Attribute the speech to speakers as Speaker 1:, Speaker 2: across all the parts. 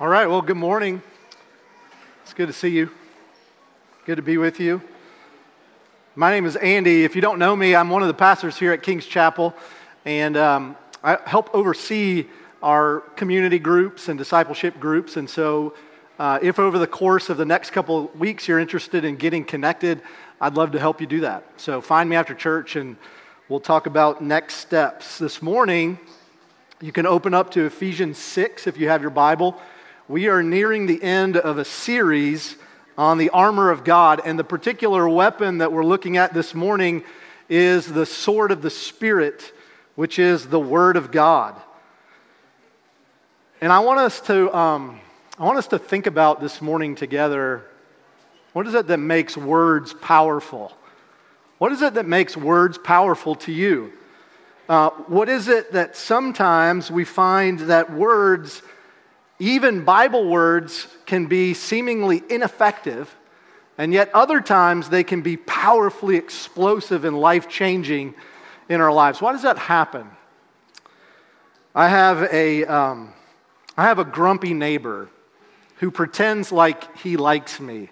Speaker 1: All right, well, good morning. It's good to see you. Good to be with you. My name is Andy. If you don't know me, I'm one of the pastors here at King's Chapel, and um, I help oversee our community groups and discipleship groups. And so, uh, if over the course of the next couple weeks you're interested in getting connected, I'd love to help you do that. So, find me after church, and we'll talk about next steps. This morning, you can open up to Ephesians 6 if you have your Bible. We are nearing the end of a series on the armor of God, and the particular weapon that we're looking at this morning is the sword of the Spirit, which is the Word of God. And I want us to, um, I want us to think about this morning together what is it that makes words powerful? What is it that makes words powerful to you? Uh, what is it that sometimes we find that words even Bible words can be seemingly ineffective, and yet other times they can be powerfully explosive and life changing in our lives. Why does that happen? I have a, um, I have a grumpy neighbor who pretends like he likes me,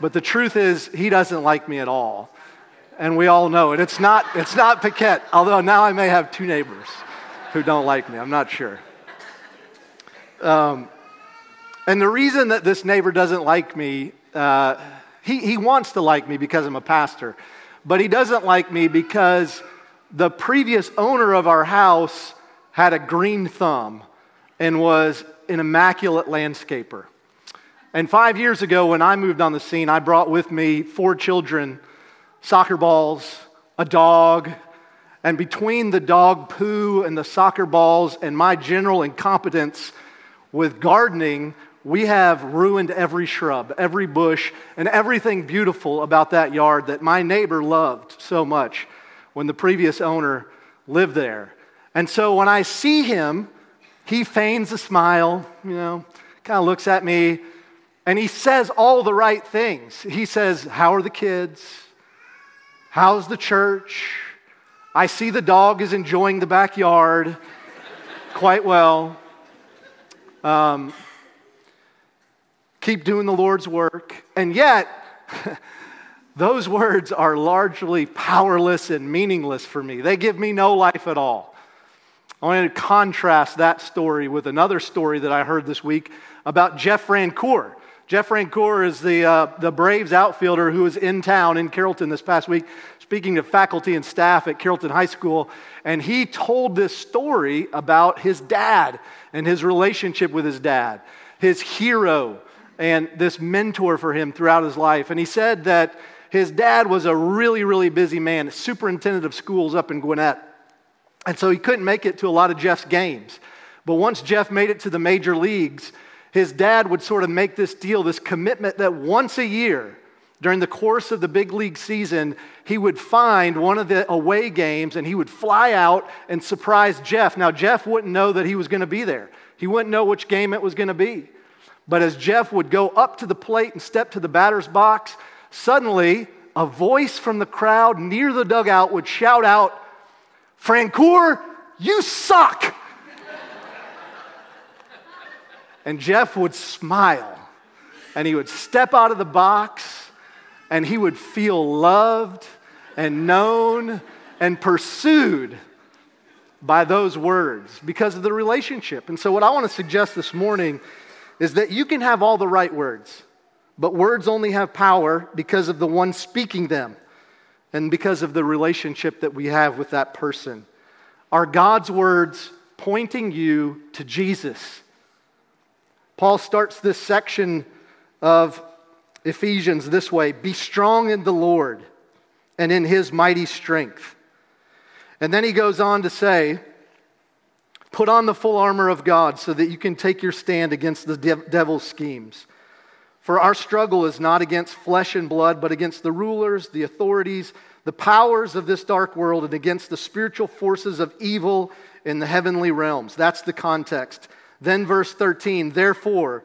Speaker 1: but the truth is he doesn't like me at all. And we all know it. It's not, it's not Paquette, although now I may have two neighbors who don't like me. I'm not sure. Um, and the reason that this neighbor doesn't like me, uh, he, he wants to like me because I'm a pastor, but he doesn't like me because the previous owner of our house had a green thumb and was an immaculate landscaper. And five years ago, when I moved on the scene, I brought with me four children, soccer balls, a dog, and between the dog poo and the soccer balls and my general incompetence, with gardening, we have ruined every shrub, every bush, and everything beautiful about that yard that my neighbor loved so much when the previous owner lived there. And so when I see him, he feigns a smile, you know, kind of looks at me, and he says all the right things. He says, How are the kids? How's the church? I see the dog is enjoying the backyard quite well. Um, keep doing the Lord's work. And yet, those words are largely powerless and meaningless for me. They give me no life at all. I want to contrast that story with another story that I heard this week about Jeff Francoeur. Jeff Francoeur is the, uh, the Braves outfielder who was in town in Carrollton this past week, speaking to faculty and staff at Carrollton High School. And he told this story about his dad and his relationship with his dad, his hero, and this mentor for him throughout his life. And he said that his dad was a really, really busy man, superintendent of schools up in Gwinnett. And so he couldn't make it to a lot of Jeff's games. But once Jeff made it to the major leagues, his dad would sort of make this deal, this commitment that once a year, during the course of the big league season, he would find one of the away games and he would fly out and surprise Jeff. Now, Jeff wouldn't know that he was going to be there, he wouldn't know which game it was going to be. But as Jeff would go up to the plate and step to the batter's box, suddenly a voice from the crowd near the dugout would shout out, Francoeur, you suck! and Jeff would smile and he would step out of the box and he would feel loved and known and pursued by those words because of the relationship. And so, what I want to suggest this morning is that you can have all the right words, but words only have power because of the one speaking them and because of the relationship that we have with that person. Are God's words pointing you to Jesus? Paul starts this section of Ephesians this way Be strong in the Lord and in his mighty strength. And then he goes on to say, Put on the full armor of God so that you can take your stand against the devil's schemes. For our struggle is not against flesh and blood, but against the rulers, the authorities, the powers of this dark world, and against the spiritual forces of evil in the heavenly realms. That's the context. Then, verse 13, therefore,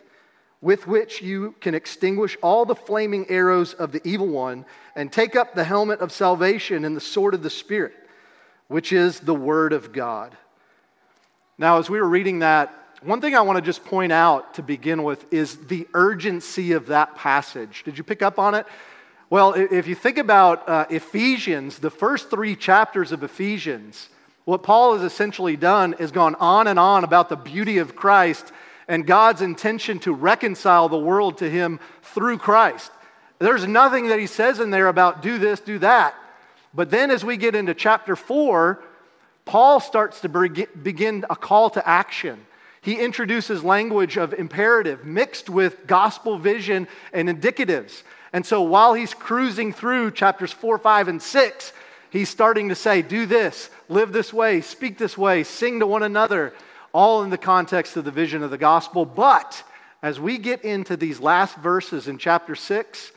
Speaker 1: with which you can extinguish all the flaming arrows of the evil one, and take up the helmet of salvation and the sword of the Spirit, which is the word of God. Now, as we were reading that, one thing I want to just point out to begin with is the urgency of that passage. Did you pick up on it? Well, if you think about uh, Ephesians, the first three chapters of Ephesians, what Paul has essentially done is gone on and on about the beauty of Christ and God's intention to reconcile the world to him through Christ. There's nothing that he says in there about do this, do that. But then as we get into chapter 4, Paul starts to begin a call to action. He introduces language of imperative mixed with gospel vision and indicatives. And so while he's cruising through chapters 4, 5, and 6, he's starting to say, do this, live this way, speak this way, sing to one another, all in the context of the vision of the gospel. But as we get into these last verses in chapter 6,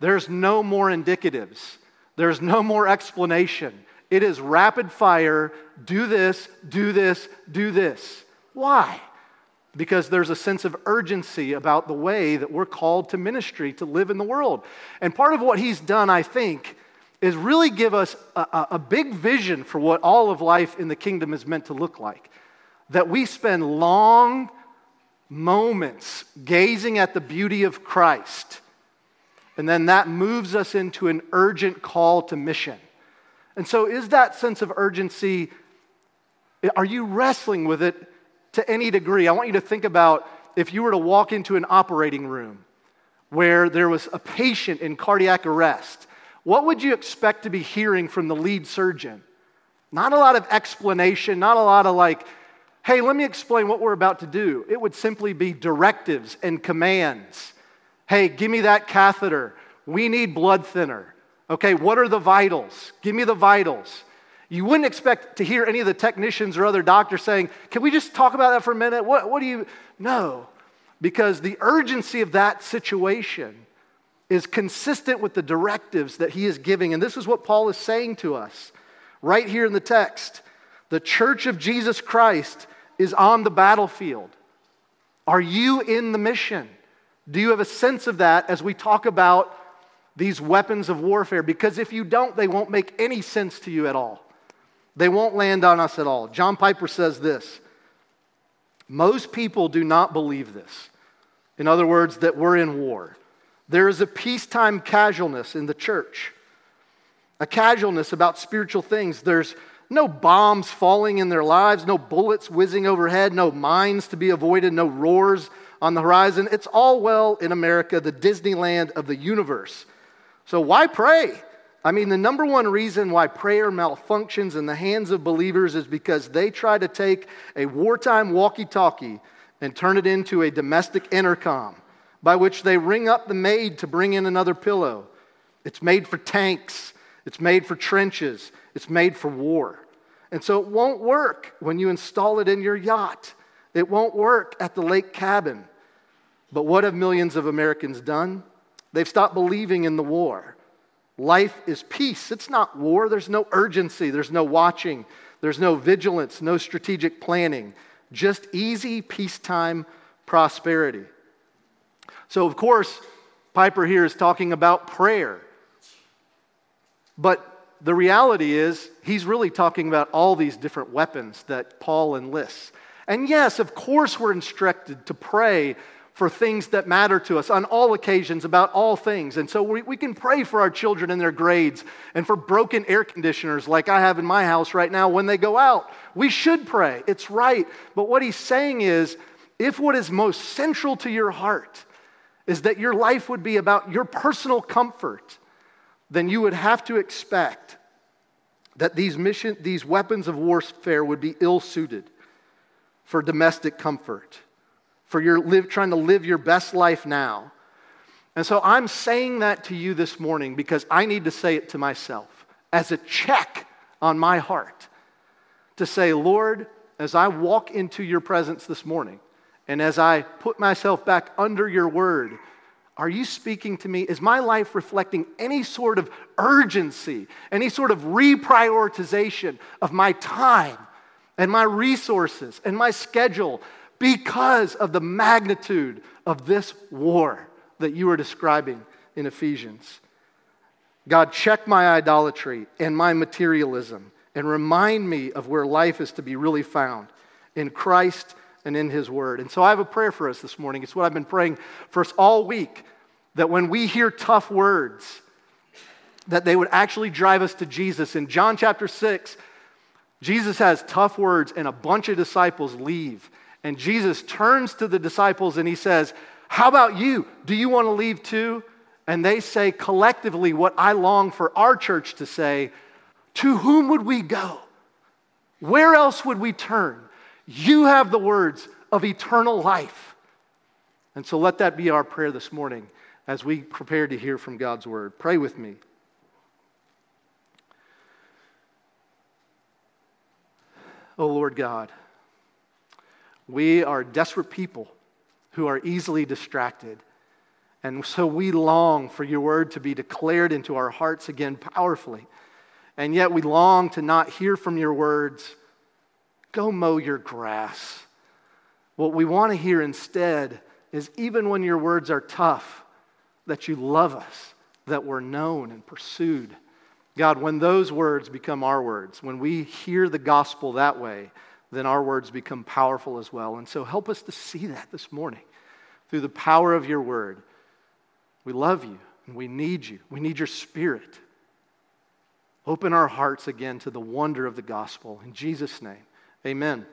Speaker 1: there's no more indicatives, there's no more explanation. It is rapid fire do this, do this, do this. Why? because there's a sense of urgency about the way that we're called to ministry to live in the world. And part of what he's done, I think, is really give us a, a, big vision for what all of life in the kingdom is meant to look like. That we spend long moments gazing at the beauty of Christ, and then that moves us into an urgent call to mission. And so, is that sense of urgency, are you wrestling with it to any degree. I want you to think about if you were to walk into an operating room where there was a patient in cardiac arrest, what would you expect to be hearing from the lead surgeon? Not a lot of explanation, not a lot of like, hey, let me explain what we're about to do. It would simply be directives and commands. Hey, give me that catheter. We need blood thinner. Okay, what are the vitals? Give me the vitals. You wouldn't expect to hear any of the technicians or other doctors saying, Can we just talk about that for a minute? What, what do you. No, because the urgency of that situation is consistent with the directives that he is giving. And this is what Paul is saying to us right here in the text. The church of Jesus Christ is on the battlefield. Are you in the mission? Do you have a sense of that as we talk about these weapons of warfare? Because if you don't, they won't make any sense to you at all. They won't land on us at all. John Piper says this Most people do not believe this. In other words, that we're in war. There is a peacetime casualness in the church, a casualness about spiritual things. There's no bombs falling in their lives, no bullets whizzing overhead, no mines to be avoided, no roars on the horizon. It's all well in America, the Disneyland of the universe. So why pray? I mean, the number one reason why prayer malfunctions in the hands of believers is because they try to take a wartime walkie talkie and turn it into a domestic intercom by which they ring up the maid to bring in another pillow. It's made for tanks, it's made for trenches, it's made for war. And so it won't work when you install it in your yacht. It won't work at the lake cabin. But what have millions of Americans done? They've stopped believing in the war. Life is peace. It's not war. There's no urgency. There's no watching. There's no vigilance, no strategic planning. Just easy peacetime prosperity. So, of course, Piper here is talking about prayer. But the reality is, he's really talking about all these different weapons that Paul enlists. And yes, of course, we're instructed to pray for things that matter to us on all occasions about all things. And so we, we can pray for our children and their grades and for broken air conditioners like I have in my house right now when they go out. We should pray. It's right. But what he's saying is if what is most central to your heart is that your life would be about your personal comfort, then you would have to expect that these, mission, these weapons of warfare would be ill suited for domestic comfort for your live, trying to live your best life now. And so I'm saying that to you this morning because I need to say it to myself as a check on my heart to say, Lord, as I walk into your presence this morning and as I put myself back under your word, Are you speaking to me? Is my life reflecting any sort of urgency, any sort of reprioritization of my time and my resources and my schedule because of the magnitude of this war that you are describing in Ephesians? God, check my idolatry and my materialism and remind me of where life is to be really found in Christ and in His Word. And so I have a prayer for us this morning. It's what I've been praying for us all week that when we hear tough words, that they would actually drive us to Jesus. In John chapter 6, Jesus has tough words, and a bunch of disciples leave. And Jesus turns to the disciples and he says, How about you? Do you want to leave too? And they say collectively what I long for our church to say To whom would we go? Where else would we turn? You have the words of eternal life. And so let that be our prayer this morning as we prepare to hear from God's word. Pray with me. Oh Lord God, we are desperate people who are easily distracted. And so we long for your word to be declared into our hearts again powerfully. And yet we long to not hear from your words, go mow your grass. What we want to hear instead is even when your words are tough, that you love us, that we're known and pursued. God, when those words become our words, when we hear the gospel that way, then our words become powerful as well. And so help us to see that this morning through the power of your word. We love you and we need you. We need your spirit. Open our hearts again to the wonder of the gospel. In Jesus' name, amen.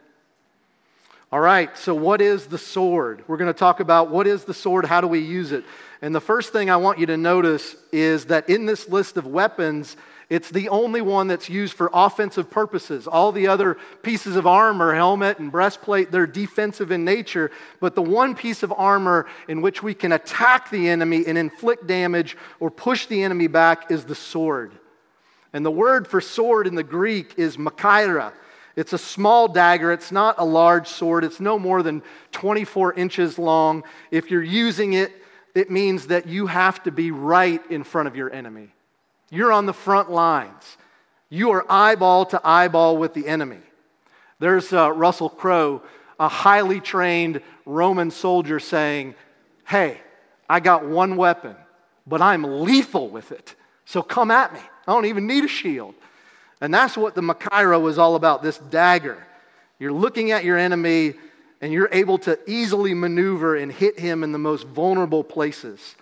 Speaker 1: All right, so what is the sword? We're going to talk about what is the sword, how do we use it? And the first thing I want you to notice is that in this list of weapons, it's the only one that's used for offensive purposes. All the other pieces of armor, helmet and breastplate, they're defensive in nature. But the one piece of armor in which we can attack the enemy and inflict damage or push the enemy back is the sword. And the word for sword in the Greek is machaira. It's a small dagger. It's not a large sword. It's no more than 24 inches long. If you're using it, it means that you have to be right in front of your enemy. You're on the front lines. You are eyeball to eyeball with the enemy. There's uh, Russell Crowe, a highly trained Roman soldier, saying, Hey, I got one weapon, but I'm lethal with it. So come at me. I don't even need a shield. And that's what the Machaira was all about this dagger. You're looking at your enemy and you're able to easily maneuver and hit him in the most vulnerable places.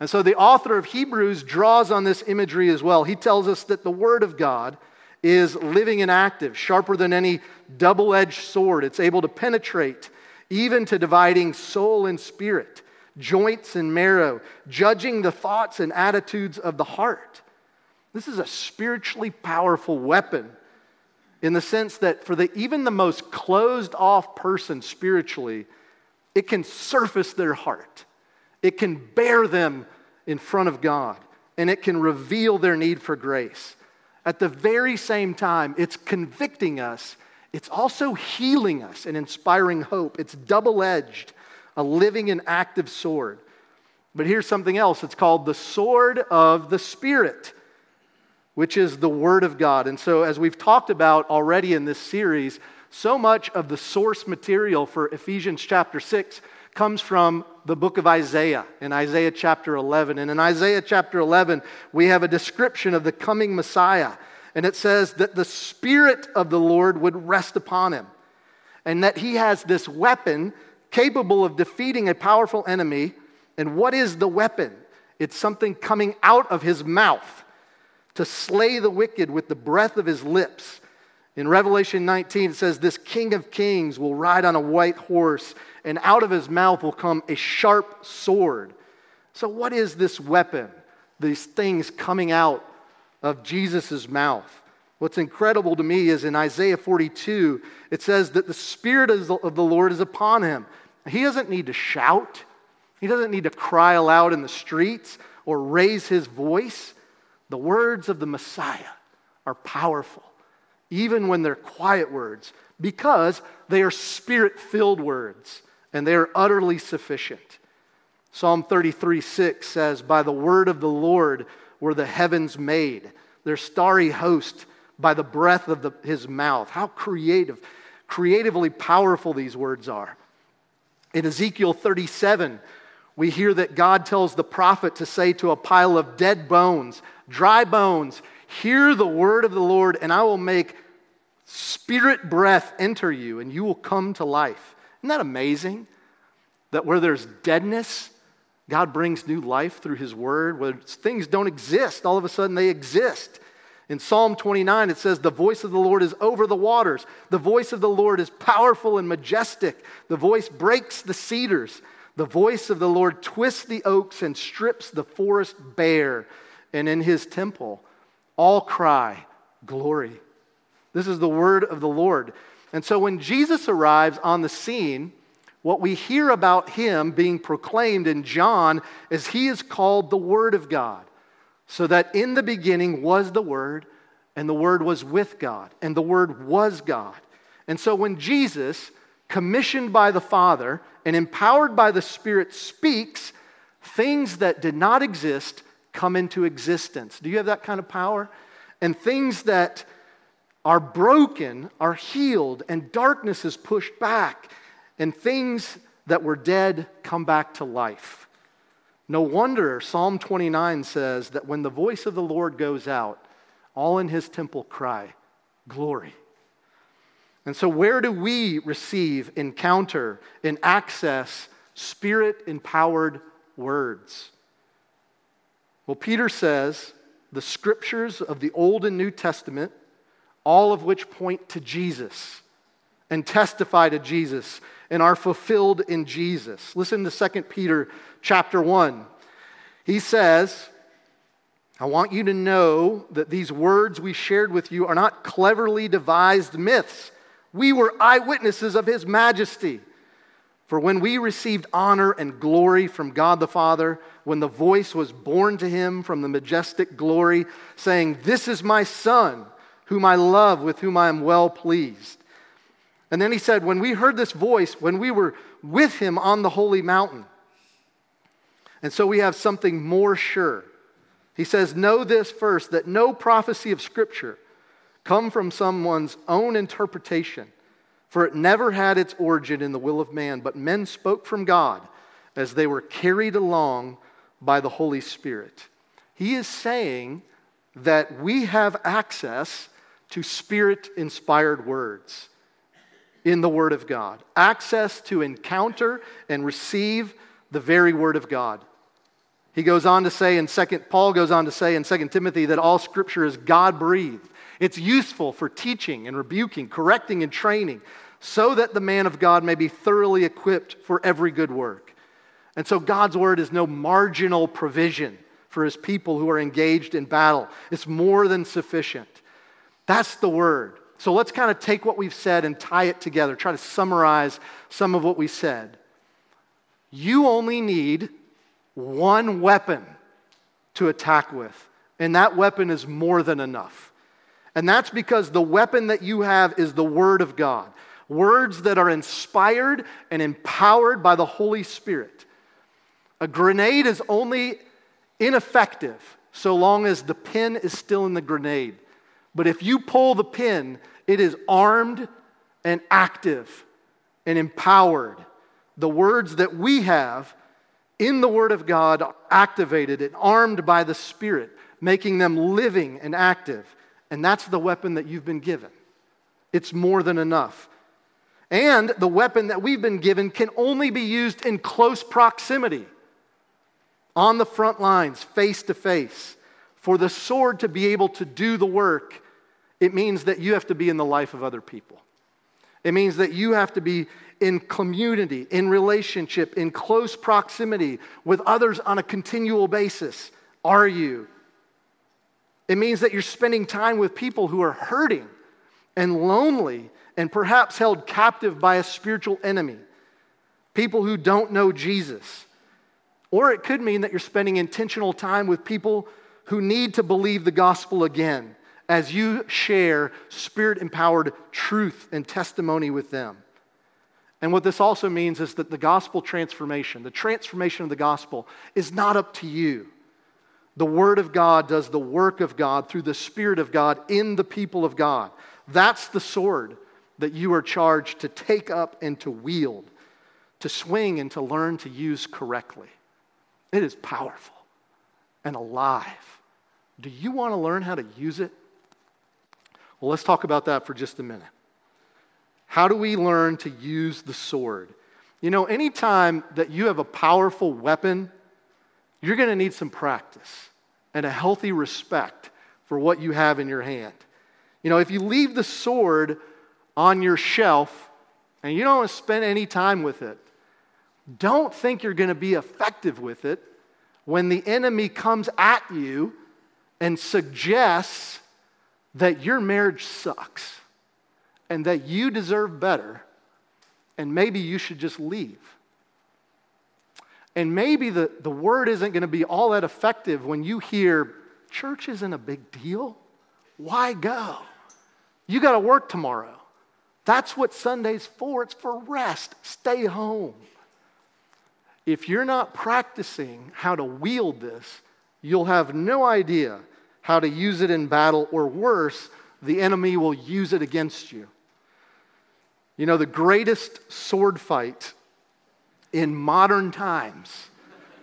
Speaker 1: And so the author of Hebrews draws on this imagery as well. He tells us that the Word of God is living and active, sharper than any double edged sword. It's able to penetrate even to dividing soul and spirit, joints and marrow, judging the thoughts and attitudes of the heart. This is a spiritually powerful weapon in the sense that for the, even the most closed off person spiritually, it can surface their heart. It can bear them in front of God, and it can reveal their need for grace. At the very same time, it's convicting us, it's also healing us and inspiring hope. It's double edged, a living and active sword. But here's something else it's called the sword of the Spirit which is the Word of God. And so, as we've talked about already in this series, so much of the source material for Ephesians chapter 6 comes from the book of Isaiah, in Isaiah chapter 11. And in Isaiah chapter 11, we have a description of the coming Messiah. And it says that the Spirit of the Lord would rest upon him, and that he has this weapon capable of defeating a powerful enemy. And what is the weapon? It's something coming out of his mouth to slay the wicked with the breath of his lips. In Revelation 19, it says, This King of Kings will ride on a white horse, and out of his mouth will come a sharp sword. So, what is this weapon? These things coming out of Jesus' mouth. What's incredible to me is in Isaiah 42, it says that the Spirit of the Lord is upon him. He doesn't need to shout, he doesn't need to cry aloud in the streets or raise his voice. The words of the Messiah are powerful, even when they're quiet words, because they are spirit filled words and they are utterly sufficient. Psalm 33 6 says, By the word of the Lord were the heavens made, their starry host by the breath of the, his mouth. How creative, creatively powerful these words are. In Ezekiel 37, we hear that God tells the prophet to say to a pile of dead bones, dry bones, Hear the word of the Lord, and I will make spirit breath enter you, and you will come to life. Isn't that amazing? That where there's deadness, God brings new life through his word. Where things don't exist, all of a sudden they exist. In Psalm 29, it says, The voice of the Lord is over the waters. The voice of the Lord is powerful and majestic. The voice breaks the cedars. The voice of the Lord twists the oaks and strips the forest bare. And in his temple, all cry, Glory. This is the word of the Lord. And so when Jesus arrives on the scene, what we hear about him being proclaimed in John is he is called the Word of God. So that in the beginning was the Word, and the Word was with God, and the Word was God. And so when Jesus, commissioned by the Father and empowered by the Spirit, speaks, things that did not exist come into existence. Do you have that kind of power? And things that are broken are healed, and darkness is pushed back, and things that were dead come back to life. No wonder Psalm 29 says that when the voice of the Lord goes out, all in his temple cry, Glory. And so, where do we receive, encounter, and access spirit empowered words? Well, Peter says the scriptures of the Old and New Testament, all of which point to Jesus and testify to Jesus and are fulfilled in Jesus. Listen to 2 Peter chapter 1. He says, I want you to know that these words we shared with you are not cleverly devised myths. We were eyewitnesses of his majesty. For when we received honor and glory from God the Father, when the voice was borne to him from the majestic glory, saying, This is my Son, whom I love, with whom I am well pleased. And then he said, When we heard this voice, when we were with him on the holy mountain. And so we have something more sure. He says, Know this first, that no prophecy of Scripture come from someone's own interpretation. For it never had its origin in the will of man, but men spoke from God as they were carried along by the Holy Spirit. He is saying that we have access to spirit inspired words in the Word of God, access to encounter and receive the very Word of God. He goes on to say in second Paul goes on to say in 2 Timothy that all scripture is God breathed. It's useful for teaching and rebuking, correcting and training, so that the man of God may be thoroughly equipped for every good work. And so God's word is no marginal provision for his people who are engaged in battle, it's more than sufficient. That's the word. So let's kind of take what we've said and tie it together, try to summarize some of what we said. You only need one weapon to attack with, and that weapon is more than enough. And that's because the weapon that you have is the Word of God words that are inspired and empowered by the Holy Spirit. A grenade is only ineffective so long as the pin is still in the grenade. But if you pull the pin, it is armed and active and empowered. The words that we have in the Word of God are activated and armed by the Spirit, making them living and active. And that's the weapon that you've been given. It's more than enough. And the weapon that we've been given can only be used in close proximity, on the front lines, face to face. For the sword to be able to do the work, it means that you have to be in the life of other people. It means that you have to be in community, in relationship, in close proximity with others on a continual basis. Are you? It means that you're spending time with people who are hurting and lonely and perhaps held captive by a spiritual enemy, people who don't know Jesus. Or it could mean that you're spending intentional time with people who need to believe the gospel again as you share spirit empowered truth and testimony with them. And what this also means is that the gospel transformation, the transformation of the gospel, is not up to you. The Word of God does the work of God through the Spirit of God in the people of God. That's the sword that you are charged to take up and to wield, to swing and to learn to use correctly. It is powerful and alive. Do you want to learn how to use it? Well, let's talk about that for just a minute. How do we learn to use the sword? You know, anytime that you have a powerful weapon, you're going to need some practice and a healthy respect for what you have in your hand. You know, if you leave the sword on your shelf and you don't spend any time with it, don't think you're going to be effective with it when the enemy comes at you and suggests that your marriage sucks and that you deserve better and maybe you should just leave. And maybe the, the word isn't going to be all that effective when you hear, church isn't a big deal. Why go? You got to work tomorrow. That's what Sunday's for. It's for rest. Stay home. If you're not practicing how to wield this, you'll have no idea how to use it in battle, or worse, the enemy will use it against you. You know, the greatest sword fight in modern times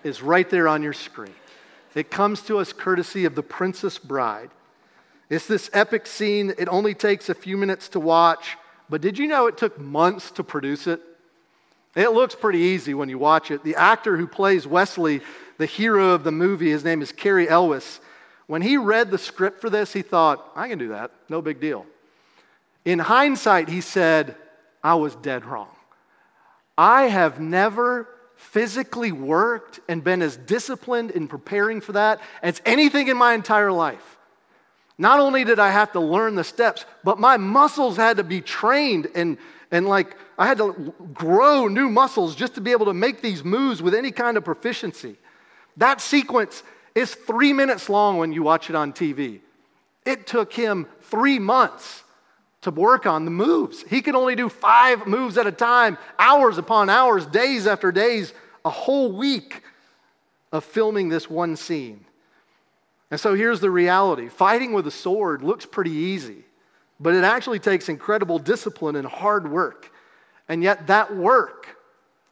Speaker 1: is right there on your screen. It comes to us courtesy of The Princess Bride. It's this epic scene. It only takes a few minutes to watch, but did you know it took months to produce it? It looks pretty easy when you watch it. The actor who plays Westley, the hero of the movie, his name is Cary Elwes. When he read the script for this, he thought, I can do that, no big deal. In hindsight, he said, I was dead wrong. I have never physically worked and been as disciplined in preparing for that as anything in my entire life. Not only did I have to learn the steps, but my muscles had to be trained and, and like I had to grow new muscles just to be able to make these moves with any kind of proficiency. That sequence is three minutes long when you watch it on TV. It took him three months to work on the moves. He could only do five moves at a time, hours upon hours, days after days, a whole week of filming this one scene. And so here's the reality fighting with a sword looks pretty easy, but it actually takes incredible discipline and hard work. And yet, that work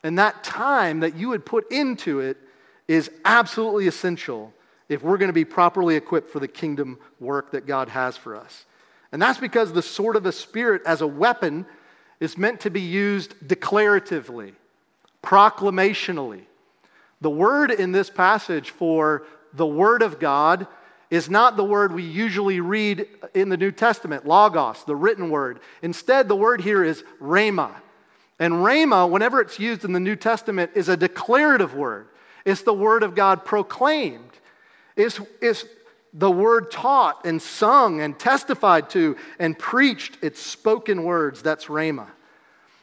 Speaker 1: and that time that you would put into it is absolutely essential if we're going to be properly equipped for the kingdom work that God has for us. And that's because the sword of the Spirit as a weapon is meant to be used declaratively, proclamationally. The word in this passage for the Word of God is not the word we usually read in the New Testament, logos, the written word. Instead, the word here is rhema. And rhema, whenever it's used in the New Testament, is a declarative word. It's the word of God proclaimed. It's, it's the word taught and sung and testified to and preached. It's spoken words. That's rhema.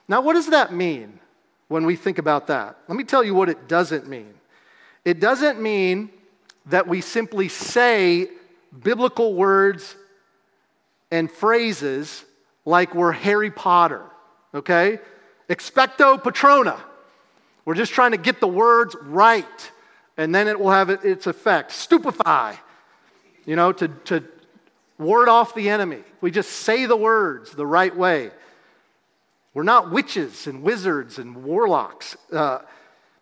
Speaker 1: Now, what does that mean when we think about that? Let me tell you what it doesn't mean. It doesn't mean that we simply say biblical words and phrases like we're Harry Potter, okay? Expecto Patrona. We're just trying to get the words right, and then it will have its effect. Stupefy, you know, to, to ward off the enemy. We just say the words the right way. We're not witches and wizards and warlocks. Uh,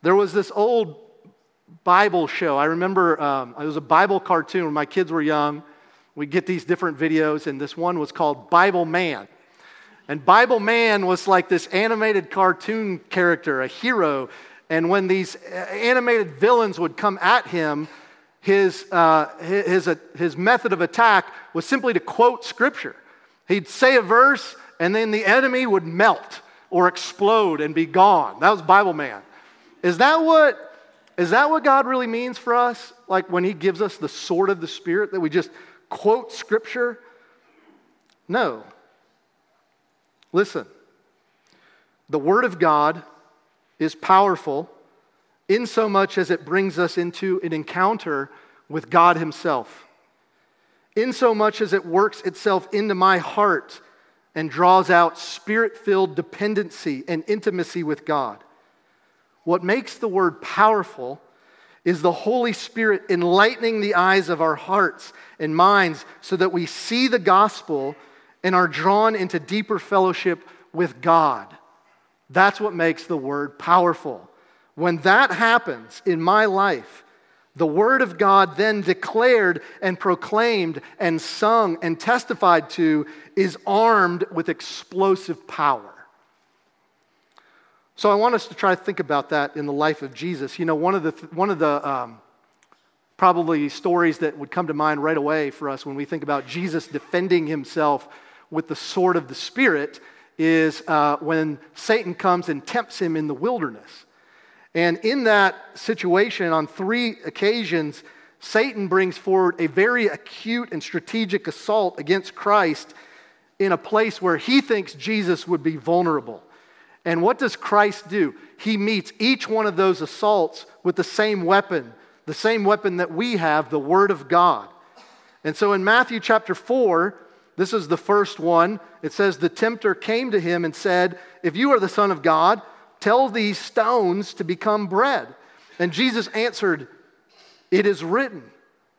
Speaker 1: there was this old Bible show. I remember um, it was a Bible cartoon when my kids were young. We get these different videos, and this one was called Bible Man. And Bible Man was like this animated cartoon character, a hero. And when these animated villains would come at him, his, uh, his, uh, his method of attack was simply to quote scripture. He'd say a verse, and then the enemy would melt or explode and be gone. That was Bible Man. Is that what, is that what God really means for us? Like when He gives us the sword of the Spirit, that we just quote scripture? No. Listen, the Word of God is powerful in so much as it brings us into an encounter with God Himself, in so much as it works itself into my heart and draws out spirit filled dependency and intimacy with God. What makes the word powerful is the Holy Spirit enlightening the eyes of our hearts and minds so that we see the gospel and are drawn into deeper fellowship with God. That's what makes the word powerful. When that happens in my life, the word of God then declared and proclaimed and sung and testified to is armed with explosive power. So I want us to try to think about that in the life of Jesus. You know, one of the, one of the um, probably stories that would come to mind right away for us when we think about Jesus defending himself with the sword of the Spirit is uh, when Satan comes and tempts him in the wilderness. And in that situation, on three occasions, Satan brings forward a very acute and strategic assault against Christ in a place where he thinks Jesus would be vulnerable. And what does Christ do? He meets each one of those assaults with the same weapon, the same weapon that we have, the Word of God. And so in Matthew chapter 4, this is the first one. It says, The tempter came to him and said, If you are the Son of God, tell these stones to become bread. And Jesus answered, It is written,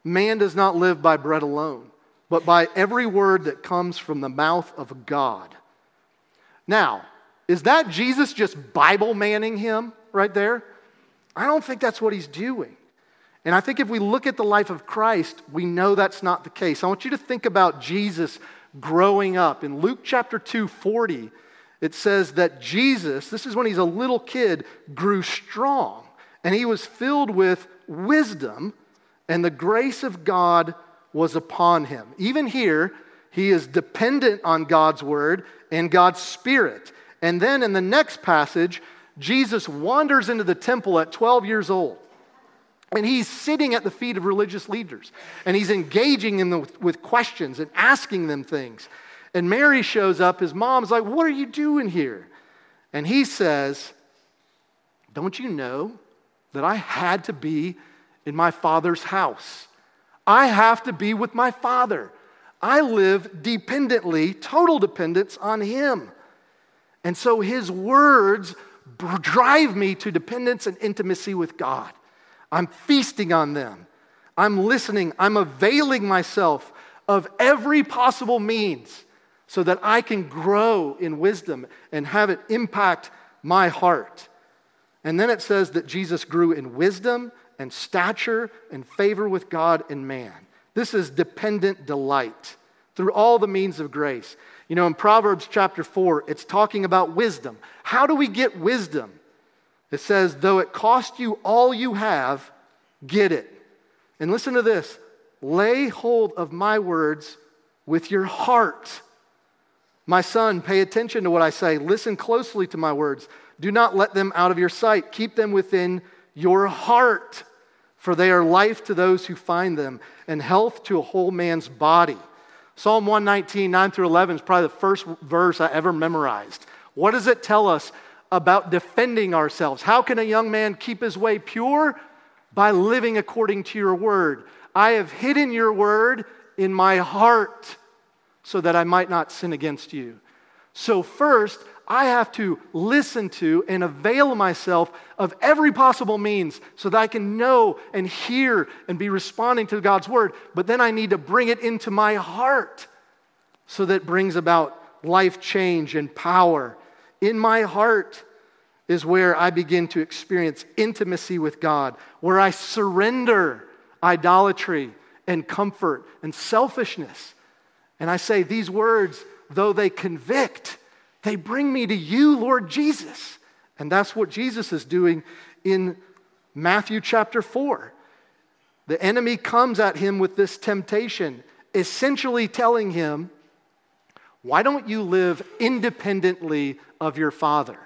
Speaker 1: Man does not live by bread alone, but by every word that comes from the mouth of God. Now, is that Jesus just Bible manning him right there? I don't think that's what he's doing. And I think if we look at the life of Christ, we know that's not the case. I want you to think about Jesus growing up. In Luke chapter 2, 40, it says that Jesus, this is when he's a little kid, grew strong and he was filled with wisdom, and the grace of God was upon him. Even here, he is dependent on God's word and God's spirit. And then in the next passage, Jesus wanders into the temple at 12 years old. And he's sitting at the feet of religious leaders and he's engaging them with questions and asking them things. And Mary shows up. His mom's like, What are you doing here? And he says, Don't you know that I had to be in my father's house? I have to be with my father. I live dependently, total dependence on him. And so his words drive me to dependence and intimacy with God. I'm feasting on them. I'm listening. I'm availing myself of every possible means so that I can grow in wisdom and have it impact my heart. And then it says that Jesus grew in wisdom and stature and favor with God and man. This is dependent delight through all the means of grace. You know, in Proverbs chapter 4, it's talking about wisdom. How do we get wisdom? It says, though it cost you all you have, get it. And listen to this lay hold of my words with your heart. My son, pay attention to what I say. Listen closely to my words. Do not let them out of your sight. Keep them within your heart, for they are life to those who find them and health to a whole man's body. Psalm 119, 9 through 11 is probably the first verse I ever memorized. What does it tell us about defending ourselves. How can a young man keep his way pure? By living according to your word. I have hidden your word in my heart so that I might not sin against you. So, first, I have to listen to and avail myself of every possible means so that I can know and hear and be responding to God's word. But then I need to bring it into my heart so that brings about life change and power in my heart is where I begin to experience intimacy with God, where I surrender idolatry and comfort and selfishness. And I say, These words, though they convict, they bring me to you, Lord Jesus. And that's what Jesus is doing in Matthew chapter 4. The enemy comes at him with this temptation, essentially telling him, Why don't you live independently of your father.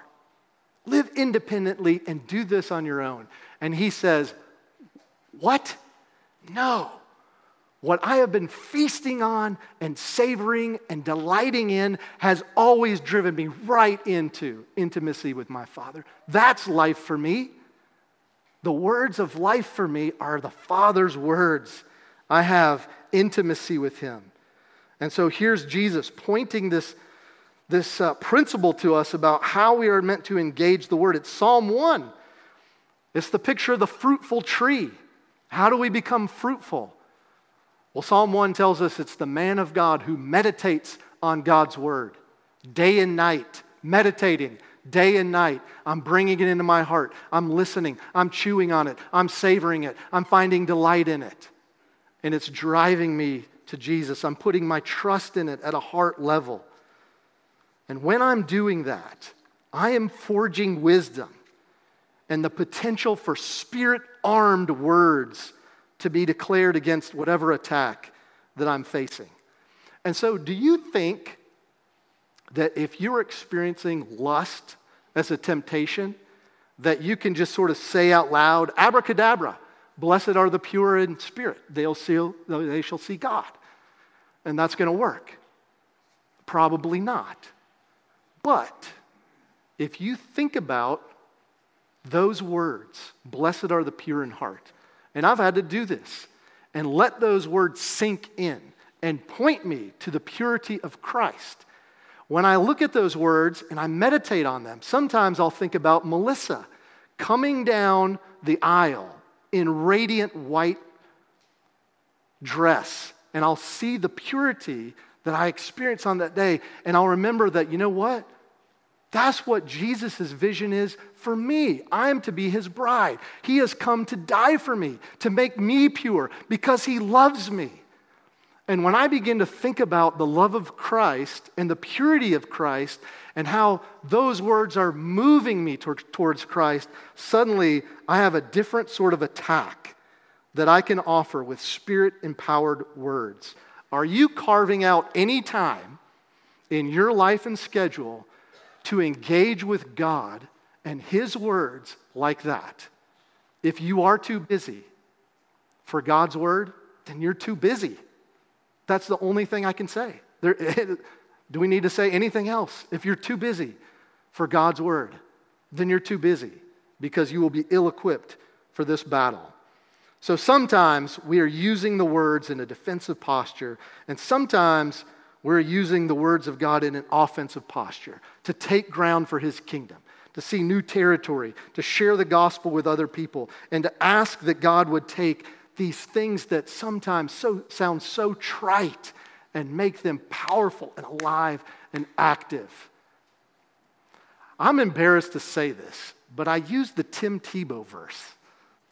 Speaker 1: Live independently and do this on your own. And he says, What? No. What I have been feasting on and savoring and delighting in has always driven me right into intimacy with my Father. That's life for me. The words of life for me are the Father's words. I have intimacy with Him. And so here's Jesus pointing this this uh, principle to us about how we are meant to engage the word. It's Psalm 1. It's the picture of the fruitful tree. How do we become fruitful? Well, Psalm 1 tells us it's the man of God who meditates on God's word day and night, meditating day and night. I'm bringing it into my heart. I'm listening. I'm chewing on it. I'm savoring it. I'm finding delight in it. And it's driving me to Jesus. I'm putting my trust in it at a heart level. And when I'm doing that, I am forging wisdom and the potential for spirit armed words to be declared against whatever attack that I'm facing. And so, do you think that if you're experiencing lust as a temptation, that you can just sort of say out loud, abracadabra, blessed are the pure in spirit, they'll see, they shall see God. And that's going to work? Probably not. But if you think about those words, blessed are the pure in heart, and I've had to do this, and let those words sink in and point me to the purity of Christ. When I look at those words and I meditate on them, sometimes I'll think about Melissa coming down the aisle in radiant white dress, and I'll see the purity that I experienced on that day. And I'll remember that, you know what? That's what Jesus' vision is for me. I'm to be his bride. He has come to die for me, to make me pure, because he loves me. And when I begin to think about the love of Christ and the purity of Christ and how those words are moving me towards Christ, suddenly I have a different sort of attack that I can offer with spirit empowered words. Are you carving out any time in your life and schedule to engage with God and His words like that? If you are too busy for God's word, then you're too busy. That's the only thing I can say. There, do we need to say anything else? If you're too busy for God's word, then you're too busy because you will be ill equipped for this battle. So sometimes we are using the words in a defensive posture, and sometimes we're using the words of God in an offensive posture to take ground for his kingdom, to see new territory, to share the gospel with other people, and to ask that God would take these things that sometimes so, sound so trite and make them powerful and alive and active. I'm embarrassed to say this, but I used the Tim Tebow verse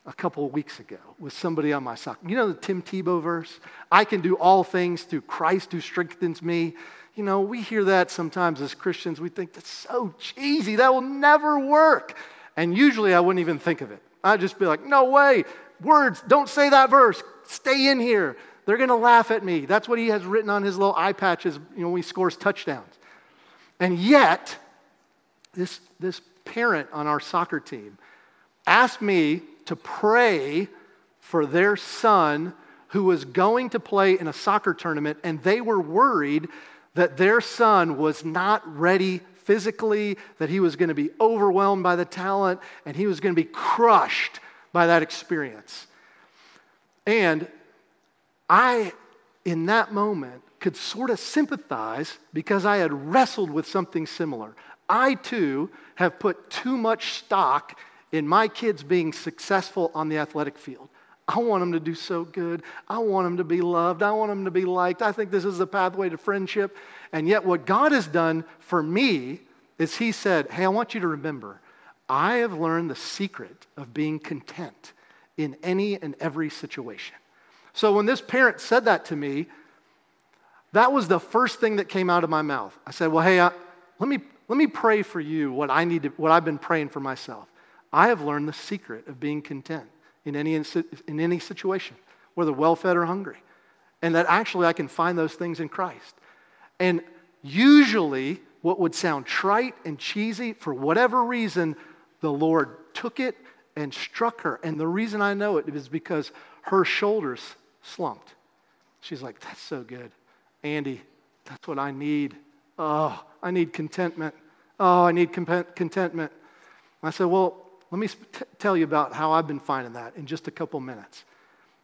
Speaker 1: a couple of weeks ago with somebody on my soccer. You know the Tim Tebow verse? I can do all things through Christ who strengthens me. You know, we hear that sometimes as Christians. We think that's so cheesy. That will never work. And usually I wouldn't even think of it. I'd just be like, no way. Words, don't say that verse. Stay in here. They're going to laugh at me. That's what he has written on his little eye patches, you know, when he scores touchdowns. And yet, this, this parent on our soccer team asked me to pray for their son who was going to play in a soccer tournament, and they were worried that their son was not ready physically, that he was going to be overwhelmed by the talent, and he was going to be crushed by that experience. And I, in that moment, could sort of sympathize because I had wrestled with something similar. I too have put too much stock in my kids being successful on the athletic field. I want them to do so good. I want them to be loved. I want them to be liked. I think this is the pathway to friendship. And yet, what God has done for me is He said, Hey, I want you to remember, I have learned the secret of being content in any and every situation. So, when this parent said that to me, that was the first thing that came out of my mouth. I said, Well, hey, I, let, me, let me pray for you what, I need to, what I've been praying for myself. I have learned the secret of being content in any, in any situation, whether well fed or hungry. And that actually I can find those things in Christ. And usually, what would sound trite and cheesy, for whatever reason, the Lord took it and struck her. And the reason I know it is because her shoulders slumped. She's like, That's so good. Andy, that's what I need. Oh, I need contentment. Oh, I need contentment. I said, Well, let me t- tell you about how I've been finding that in just a couple minutes.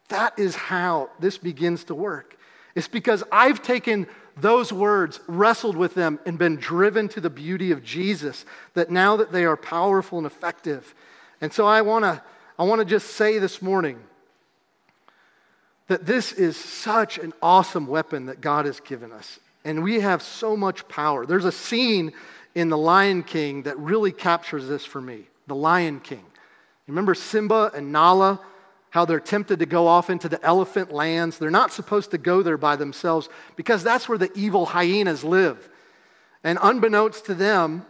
Speaker 1: That is how this begins to work. It's because I've taken those words wrestled with them and been driven to the beauty of Jesus, that now that they are powerful and effective. And so I want to I want to just say this morning that this is such an awesome weapon that God has given us. And we have so much power. There's a scene in The Lion King that really captures this for me The Lion King. Remember Simba and Nala? How they're tempted to go off into the elephant lands. They're not supposed to go there by themselves because that's where the evil hyenas live. And unbeknownst to them,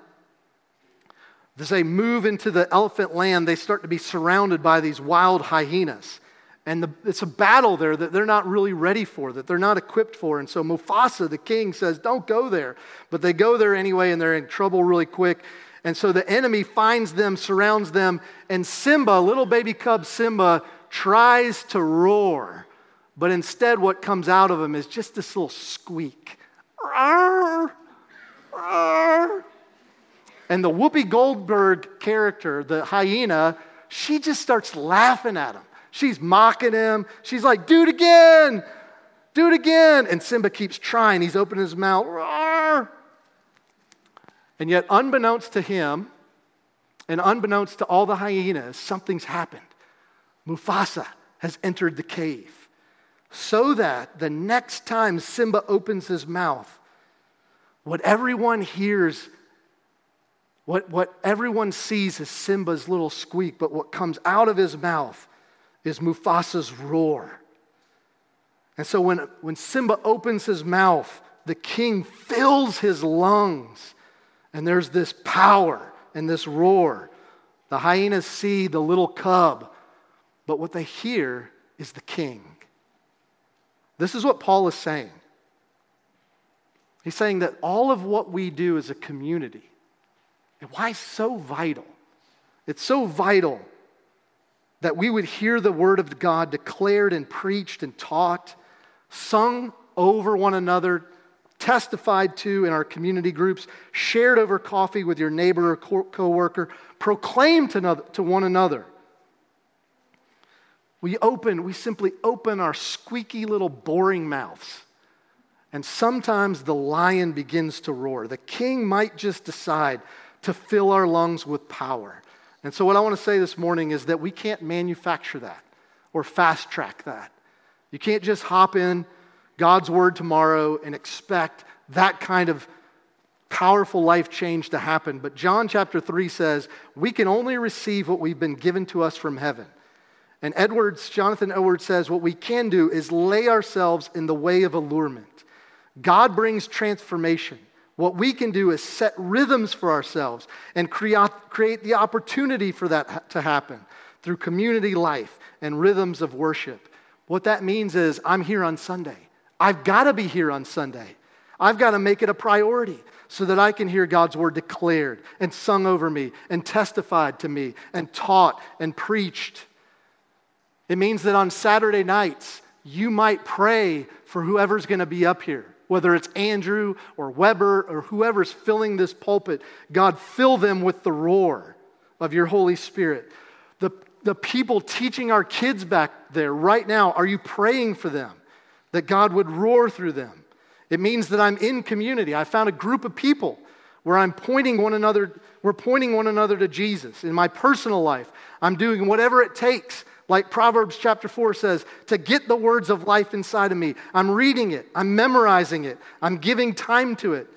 Speaker 1: as they move into the elephant land, they start to be surrounded by these wild hyenas. And the, it's a battle there that they're not really ready for, that they're not equipped for. And so Mufasa, the king, says, Don't go there. But they go there anyway, and they're in trouble really quick. And so the enemy finds them, surrounds them, and Simba, little baby cub Simba, tries to roar. But instead, what comes out of him is just this little squeak. And the Whoopi Goldberg character, the hyena, she just starts laughing at him. She's mocking him. She's like, do it again. Do it again. And Simba keeps trying. He's opening his mouth. Roar. And yet, unbeknownst to him and unbeknownst to all the hyenas, something's happened. Mufasa has entered the cave so that the next time Simba opens his mouth, what everyone hears, what, what everyone sees is Simba's little squeak, but what comes out of his mouth is Mufasa's roar. And so when, when Simba opens his mouth, the king fills his lungs, and there's this power and this roar. The hyenas see the little cub, but what they hear is the king. This is what Paul is saying. He's saying that all of what we do as a community, and why so vital? It's so vital that we would hear the word of God declared and preached and taught, sung over one another, testified to in our community groups, shared over coffee with your neighbor or co worker, proclaimed to, to one another. We open, we simply open our squeaky little boring mouths. And sometimes the lion begins to roar. The king might just decide to fill our lungs with power. And so, what I want to say this morning is that we can't manufacture that or fast track that. You can't just hop in God's word tomorrow and expect that kind of powerful life change to happen. But John chapter 3 says we can only receive what we've been given to us from heaven. And Edwards, Jonathan Edwards says what we can do is lay ourselves in the way of allurement. God brings transformation. What we can do is set rhythms for ourselves and create, create the opportunity for that to happen through community life and rhythms of worship. What that means is, I'm here on Sunday. I've got to be here on Sunday. I've got to make it a priority so that I can hear God's word declared and sung over me and testified to me and taught and preached. It means that on Saturday nights, you might pray for whoever's going to be up here whether it's Andrew or Weber or whoever's filling this pulpit, God, fill them with the roar of your Holy Spirit. The, the people teaching our kids back there right now, are you praying for them that God would roar through them? It means that I'm in community. I found a group of people where I'm pointing one another, we're pointing one another to Jesus. In my personal life, I'm doing whatever it takes like Proverbs chapter 4 says, to get the words of life inside of me. I'm reading it, I'm memorizing it, I'm giving time to it.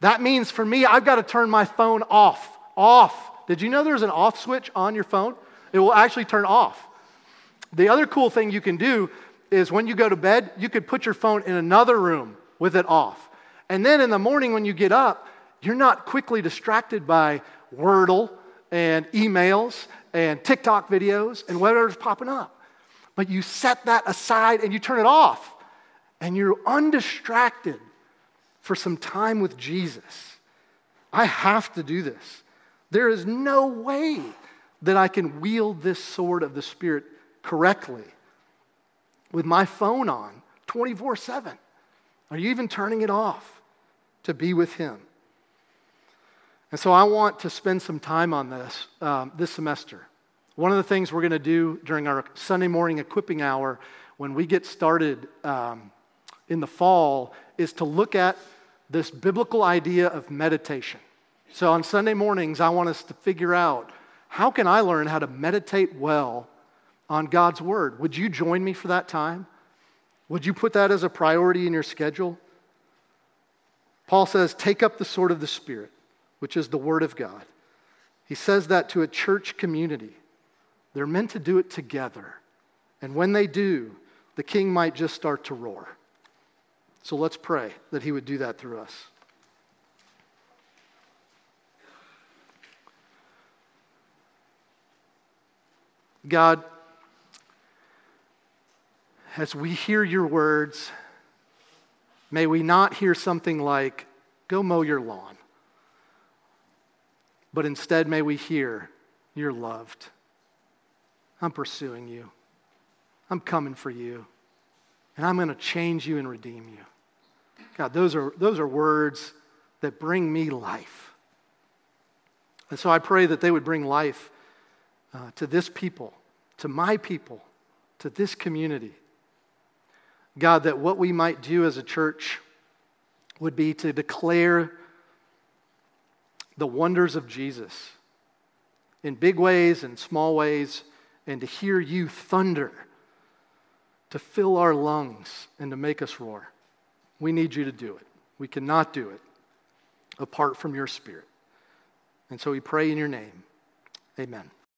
Speaker 1: That means for me, I've got to turn my phone off. Off. Did you know there's an off switch on your phone? It will actually turn off. The other cool thing you can do is when you go to bed, you could put your phone in another room with it off. And then in the morning when you get up, you're not quickly distracted by Wordle and emails and TikTok videos and whatever's popping up. But you set that aside and you turn it off, and you're undistracted for some time with Jesus. I have to do this. There is no way that I can wield this sword of the Spirit correctly with my phone on 24 7. Are you even turning it off to be with Him? And so I want to spend some time on this um, this semester. One of the things we're going to do during our Sunday morning equipping hour when we get started um, in the fall is to look at this biblical idea of meditation. So on Sunday mornings, I want us to figure out how can I learn how to meditate well on God's word? Would you join me for that time? Would you put that as a priority in your schedule? Paul says, take up the sword of the Spirit, which is the word of God. He says that to a church community. They're meant to do it together. And when they do, the king might just start to roar. So let's pray that he would do that through us. God, as we hear your words, may we not hear something like, go mow your lawn, but instead may we hear, you're loved. I'm pursuing you. I'm coming for you. And I'm going to change you and redeem you. God, those are, those are words that bring me life. And so I pray that they would bring life uh, to this people, to my people, to this community. God, that what we might do as a church would be to declare the wonders of Jesus in big ways and small ways, and to hear you thunder, to fill our lungs and to make us roar. We need you to do it. We cannot do it apart from your spirit. And so we pray in your name. Amen.